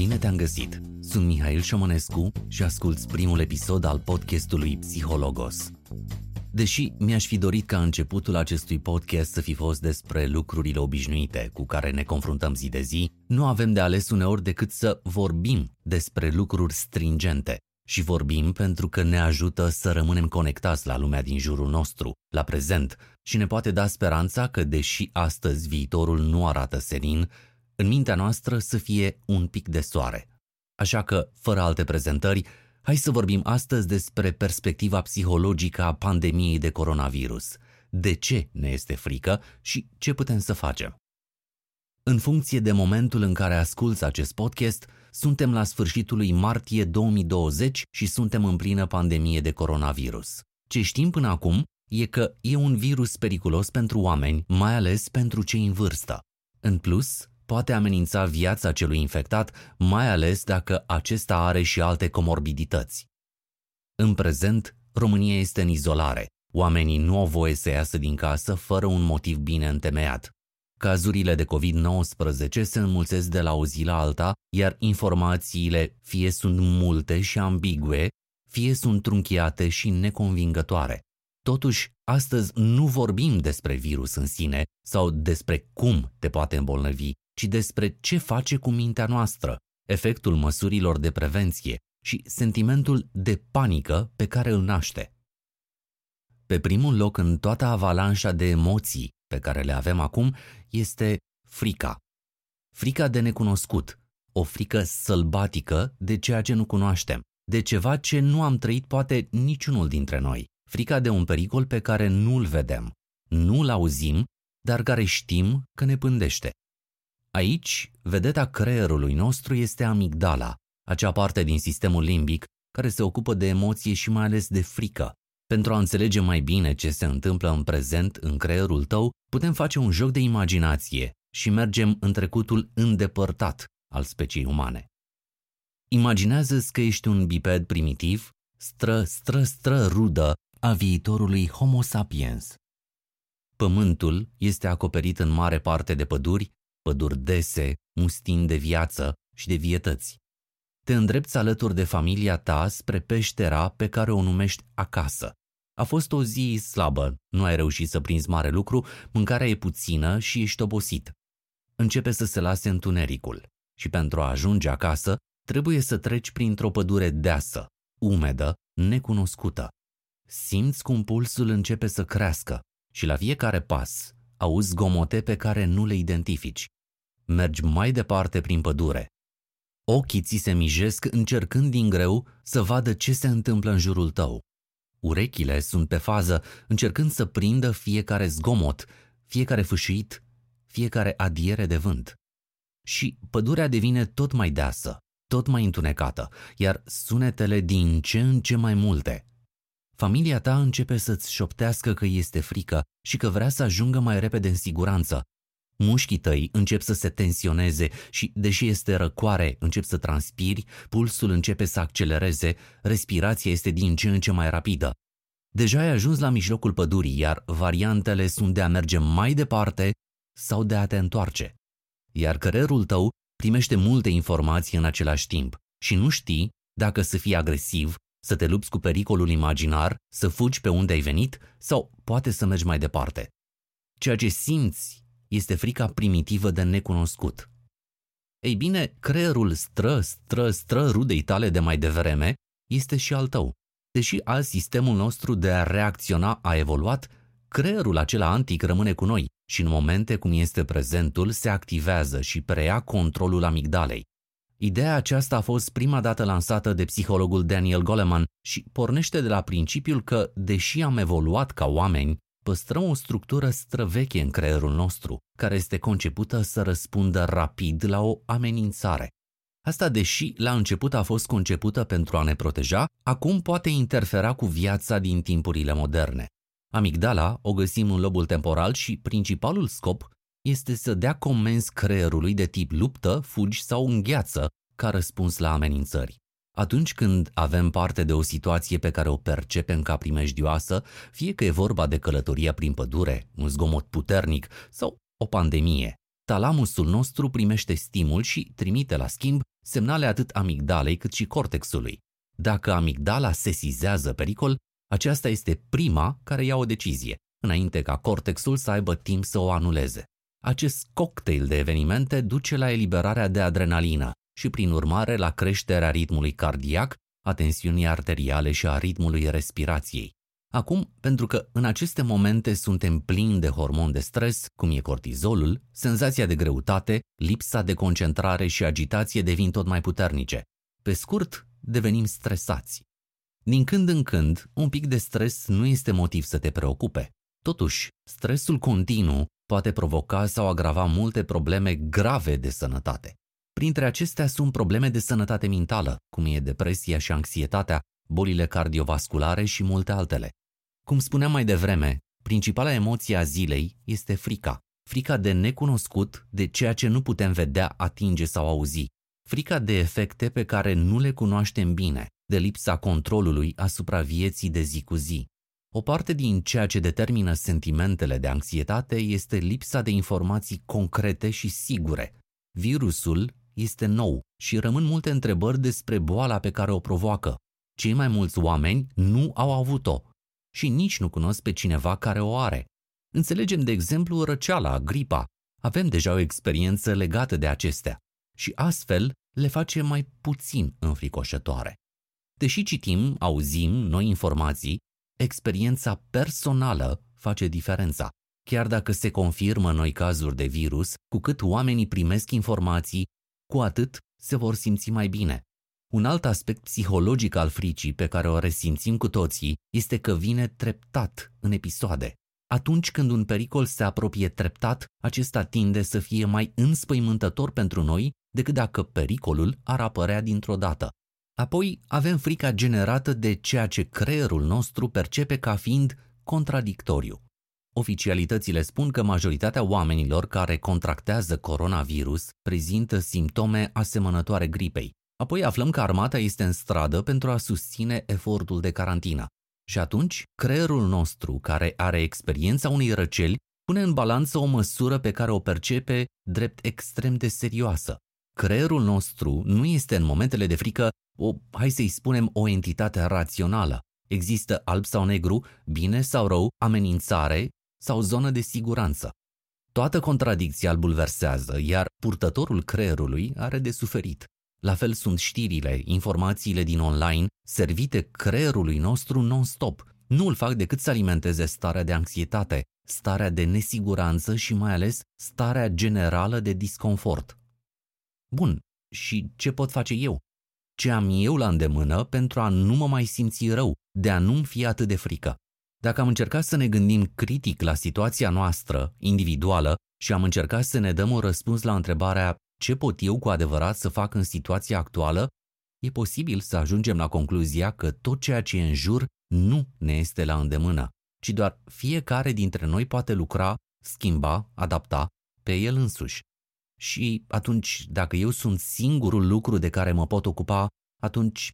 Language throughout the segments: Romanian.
Bine te-am găsit! Sunt Mihail Șomănescu și asculți primul episod al podcastului Psihologos. Deși mi-aș fi dorit ca începutul acestui podcast să fi fost despre lucrurile obișnuite cu care ne confruntăm zi de zi, nu avem de ales uneori decât să vorbim despre lucruri stringente. Și vorbim pentru că ne ajută să rămânem conectați la lumea din jurul nostru, la prezent, și ne poate da speranța că, deși astăzi viitorul nu arată senin, în mintea noastră să fie un pic de soare. Așa că, fără alte prezentări, hai să vorbim astăzi despre perspectiva psihologică a pandemiei de coronavirus. De ce ne este frică și ce putem să facem? În funcție de momentul în care asculți acest podcast, suntem la sfârșitul lui martie 2020 și suntem în plină pandemie de coronavirus. Ce știm până acum e că e un virus periculos pentru oameni, mai ales pentru cei în vârstă. În plus, poate amenința viața celui infectat, mai ales dacă acesta are și alte comorbidități. În prezent, România este în izolare. Oamenii nu au voie să iasă din casă fără un motiv bine întemeiat. Cazurile de COVID-19 se înmulțesc de la o zi la alta, iar informațiile fie sunt multe și ambigue, fie sunt trunchiate și neconvingătoare. Totuși, astăzi nu vorbim despre virus în sine sau despre cum te poate îmbolnăvi, ci despre ce face cu mintea noastră, efectul măsurilor de prevenție și sentimentul de panică pe care îl naște. Pe primul loc în toată avalanșa de emoții pe care le avem acum este frica. Frica de necunoscut, o frică sălbatică de ceea ce nu cunoaștem, de ceva ce nu am trăit poate niciunul dintre noi, frica de un pericol pe care nu-l vedem, nu-l auzim, dar care știm că ne pândește. Aici, vedeta creierului nostru este amigdala, acea parte din sistemul limbic care se ocupă de emoție și mai ales de frică. Pentru a înțelege mai bine ce se întâmplă în prezent în creierul tău, putem face un joc de imaginație și mergem în trecutul îndepărtat al speciei umane. Imaginează-ți că ești un biped primitiv, stră, stră, stră rudă a viitorului Homo sapiens. Pământul este acoperit în mare parte de păduri, păduri dese, mustin de viață și de vietăți. Te îndrepți alături de familia ta spre peștera pe care o numești acasă. A fost o zi slabă, nu ai reușit să prinzi mare lucru, mâncarea e puțină și ești obosit. Începe să se lase întunericul și pentru a ajunge acasă trebuie să treci printr-o pădure deasă, umedă, necunoscută. Simți cum pulsul începe să crească și la fiecare pas auzi zgomote pe care nu le identifici. Mergi mai departe prin pădure. Ochii ți se mijesc încercând din greu să vadă ce se întâmplă în jurul tău. Urechile sunt pe fază, încercând să prindă fiecare zgomot, fiecare fâșit, fiecare adiere de vânt. Și pădurea devine tot mai deasă, tot mai întunecată, iar sunetele din ce în ce mai multe. Familia ta începe să-ți șoptească că este frică și că vrea să ajungă mai repede în siguranță. Mușchii tăi încep să se tensioneze și, deși este răcoare, încep să transpiri, pulsul începe să accelereze, respirația este din ce în ce mai rapidă. Deja ai ajuns la mijlocul pădurii, iar variantele sunt de a merge mai departe sau de a te întoarce. Iar creierul tău primește multe informații în același timp și nu știi dacă să fii agresiv să te lupți cu pericolul imaginar, să fugi pe unde ai venit sau poate să mergi mai departe. Ceea ce simți este frica primitivă de necunoscut. Ei bine, creierul stră, stră, stră rudei tale de mai devreme este și al tău. Deși al sistemul nostru de a reacționa a evoluat, creierul acela antic rămâne cu noi și în momente cum este prezentul se activează și preia controlul amigdalei. Ideea aceasta a fost prima dată lansată de psihologul Daniel Goleman și pornește de la principiul că, deși am evoluat ca oameni, păstrăm o structură străveche în creierul nostru, care este concepută să răspundă rapid la o amenințare. Asta, deși la început a fost concepută pentru a ne proteja, acum poate interfera cu viața din timpurile moderne. Amigdala o găsim în lobul temporal și principalul scop este să dea comenzi creierului de tip luptă, fugi sau îngheață ca răspuns la amenințări. Atunci când avem parte de o situație pe care o percepem ca primejdioasă, fie că e vorba de călătoria prin pădure, un zgomot puternic sau o pandemie, talamusul nostru primește stimul și trimite la schimb semnale atât amigdalei cât și cortexului. Dacă amigdala sesizează pericol, aceasta este prima care ia o decizie, înainte ca cortexul să aibă timp să o anuleze. Acest cocktail de evenimente duce la eliberarea de adrenalină și, prin urmare, la creșterea ritmului cardiac, a tensiunii arteriale și a ritmului respirației. Acum, pentru că în aceste momente suntem plini de hormon de stres, cum e cortizolul, senzația de greutate, lipsa de concentrare și agitație devin tot mai puternice. Pe scurt, devenim stresați. Din când în când, un pic de stres nu este motiv să te preocupe. Totuși, stresul continuu poate provoca sau agrava multe probleme grave de sănătate. Printre acestea sunt probleme de sănătate mentală, cum e depresia și anxietatea, bolile cardiovasculare și multe altele. Cum spuneam mai devreme, principala emoție a zilei este frica. Frica de necunoscut, de ceea ce nu putem vedea, atinge sau auzi. Frica de efecte pe care nu le cunoaștem bine, de lipsa controlului asupra vieții de zi cu zi. O parte din ceea ce determină sentimentele de anxietate este lipsa de informații concrete și sigure. Virusul este nou și rămân multe întrebări despre boala pe care o provoacă. Cei mai mulți oameni nu au avut-o și nici nu cunosc pe cineva care o are. Înțelegem, de exemplu, răceala, gripa. Avem deja o experiență legată de acestea și astfel le face mai puțin înfricoșătoare. Deși citim, auzim noi informații, experiența personală face diferența. Chiar dacă se confirmă noi cazuri de virus, cu cât oamenii primesc informații, cu atât se vor simți mai bine. Un alt aspect psihologic al fricii pe care o resimțim cu toții este că vine treptat în episoade. Atunci când un pericol se apropie treptat, acesta tinde să fie mai înspăimântător pentru noi decât dacă pericolul ar apărea dintr-o dată. Apoi avem frica generată de ceea ce creierul nostru percepe ca fiind contradictoriu. Oficialitățile spun că majoritatea oamenilor care contractează coronavirus prezintă simptome asemănătoare gripei. Apoi aflăm că armata este în stradă pentru a susține efortul de carantină. Și atunci, creierul nostru, care are experiența unei răceli, pune în balanță o măsură pe care o percepe drept extrem de serioasă. Creierul nostru nu este în momentele de frică o, hai să-i spunem, o entitate rațională. Există alb sau negru, bine sau rău, amenințare sau zonă de siguranță. Toată contradicția îl bulversează, iar purtătorul creierului are de suferit. La fel sunt știrile, informațiile din online, servite creierului nostru non-stop. Nu îl fac decât să alimenteze starea de anxietate, starea de nesiguranță și mai ales starea generală de disconfort. Bun, și ce pot face eu? Ce am eu la îndemână pentru a nu mă mai simți rău, de a nu-mi fi atât de frică? Dacă am încercat să ne gândim critic la situația noastră, individuală, și am încercat să ne dăm un răspuns la întrebarea ce pot eu cu adevărat să fac în situația actuală, e posibil să ajungem la concluzia că tot ceea ce e în jur nu ne este la îndemână, ci doar fiecare dintre noi poate lucra, schimba, adapta pe el însuși. Și atunci, dacă eu sunt singurul lucru de care mă pot ocupa, atunci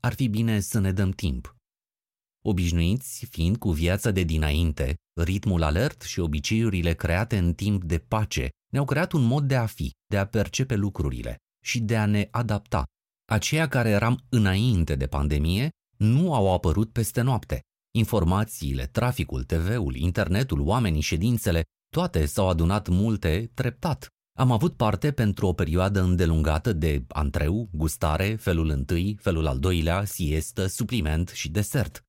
ar fi bine să ne dăm timp. Obișnuiți fiind cu viața de dinainte, ritmul alert și obiceiurile create în timp de pace ne-au creat un mod de a fi, de a percepe lucrurile și de a ne adapta. Aceia care eram înainte de pandemie nu au apărut peste noapte. Informațiile, traficul, TV-ul, internetul, oamenii, ședințele, toate s-au adunat multe treptat. Am avut parte pentru o perioadă îndelungată de antreu, gustare, felul întâi, felul al doilea, siestă, supliment și desert.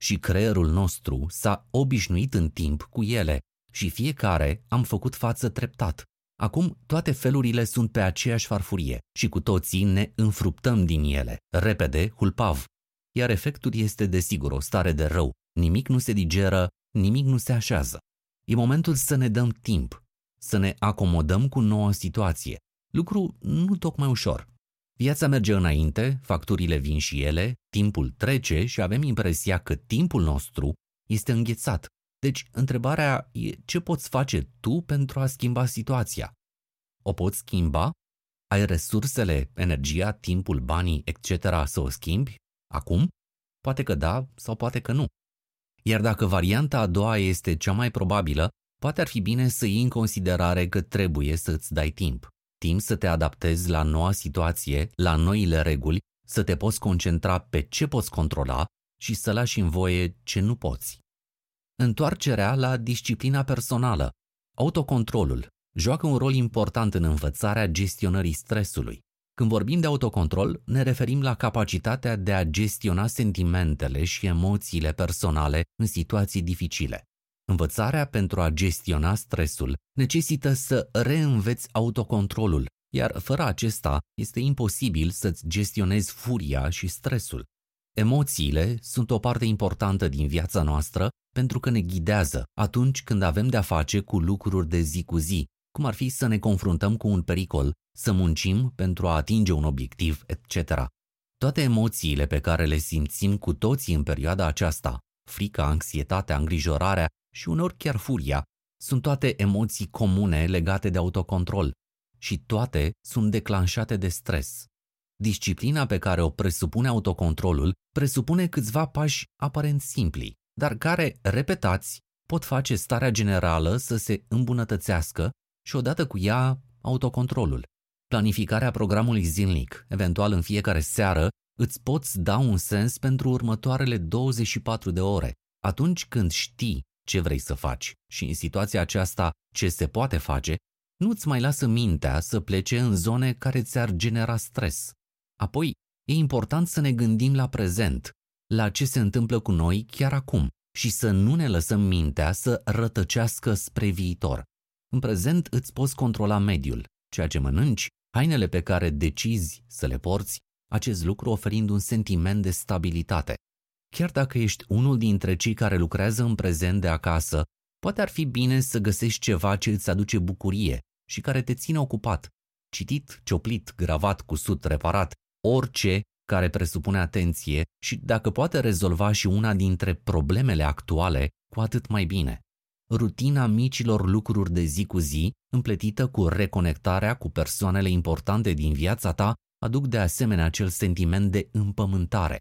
Și creierul nostru s-a obișnuit în timp cu ele și fiecare am făcut față treptat. Acum toate felurile sunt pe aceeași farfurie și cu toții ne înfruptăm din ele, repede, hulpav. Iar efectul este desigur o stare de rău, nimic nu se digeră, nimic nu se așează. E momentul să ne dăm timp, să ne acomodăm cu noua situație. Lucru nu tocmai ușor. Viața merge înainte, facturile vin și ele, timpul trece și avem impresia că timpul nostru este înghețat. Deci, întrebarea e ce poți face tu pentru a schimba situația? O poți schimba? Ai resursele, energia, timpul, banii, etc. să o schimbi? Acum? Poate că da sau poate că nu. Iar dacă varianta a doua este cea mai probabilă, poate ar fi bine să iei în considerare că trebuie să îți dai timp. Timp să te adaptezi la noua situație, la noile reguli, să te poți concentra pe ce poți controla și să lași în voie ce nu poți. Întoarcerea la disciplina personală. Autocontrolul joacă un rol important în învățarea gestionării stresului. Când vorbim de autocontrol, ne referim la capacitatea de a gestiona sentimentele și emoțiile personale în situații dificile. Învățarea pentru a gestiona stresul necesită să reînveți autocontrolul, iar fără acesta este imposibil să-ți gestionezi furia și stresul. Emoțiile sunt o parte importantă din viața noastră pentru că ne ghidează atunci când avem de-a face cu lucruri de zi cu zi, cum ar fi să ne confruntăm cu un pericol, să muncim pentru a atinge un obiectiv, etc. Toate emoțiile pe care le simțim cu toții în perioada aceasta, frica, anxietatea, îngrijorarea și uneori chiar furia, sunt toate emoții comune legate de autocontrol și toate sunt declanșate de stres. Disciplina pe care o presupune autocontrolul presupune câțiva pași aparent simpli, dar care, repetați, pot face starea generală să se îmbunătățească și odată cu ea autocontrolul. Planificarea programului zilnic, eventual în fiecare seară, îți poți da un sens pentru următoarele 24 de ore. Atunci când știi ce vrei să faci și în situația aceasta ce se poate face, nu-ți mai lasă mintea să plece în zone care ți-ar genera stres. Apoi, e important să ne gândim la prezent, la ce se întâmplă cu noi chiar acum și să nu ne lăsăm mintea să rătăcească spre viitor. În prezent îți poți controla mediul, ceea ce mănânci, hainele pe care decizi să le porți, acest lucru oferind un sentiment de stabilitate. Chiar dacă ești unul dintre cei care lucrează în prezent de acasă, poate ar fi bine să găsești ceva ce îți aduce bucurie și care te ține ocupat. Citit, cioplit, gravat, cusut, reparat, orice care presupune atenție și dacă poate rezolva și una dintre problemele actuale, cu atât mai bine. Rutina micilor lucruri de zi cu zi, împletită cu reconectarea cu persoanele importante din viața ta, aduc de asemenea acel sentiment de împământare.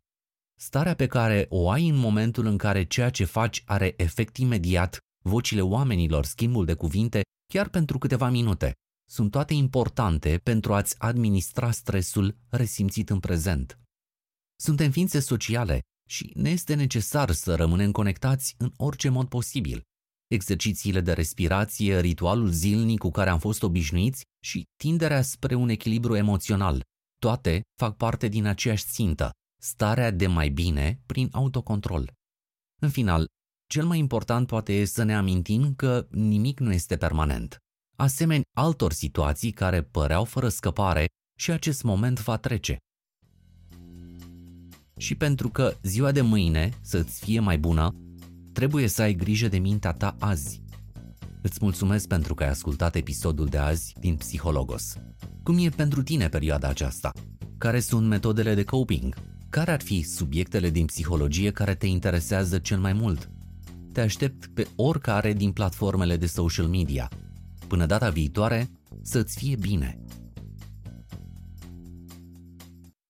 Starea pe care o ai în momentul în care ceea ce faci are efect imediat, vocile oamenilor, schimbul de cuvinte, chiar pentru câteva minute, sunt toate importante pentru a-ți administra stresul resimțit în prezent. Suntem ființe sociale și ne este necesar să rămânem conectați în orice mod posibil. Exercițiile de respirație, ritualul zilnic cu care am fost obișnuiți și tinderea spre un echilibru emoțional, toate fac parte din aceeași țintă, starea de mai bine prin autocontrol. În final, cel mai important poate e să ne amintim că nimic nu este permanent. Asemeni altor situații care păreau fără scăpare și acest moment va trece. Și pentru că ziua de mâine să-ți fie mai bună, trebuie să ai grijă de mintea ta azi. Îți mulțumesc pentru că ai ascultat episodul de azi din Psihologos. Cum e pentru tine perioada aceasta? Care sunt metodele de coping? Care ar fi subiectele din psihologie care te interesează cel mai mult? Te aștept pe oricare din platformele de social media. Până data viitoare, să-ți fie bine!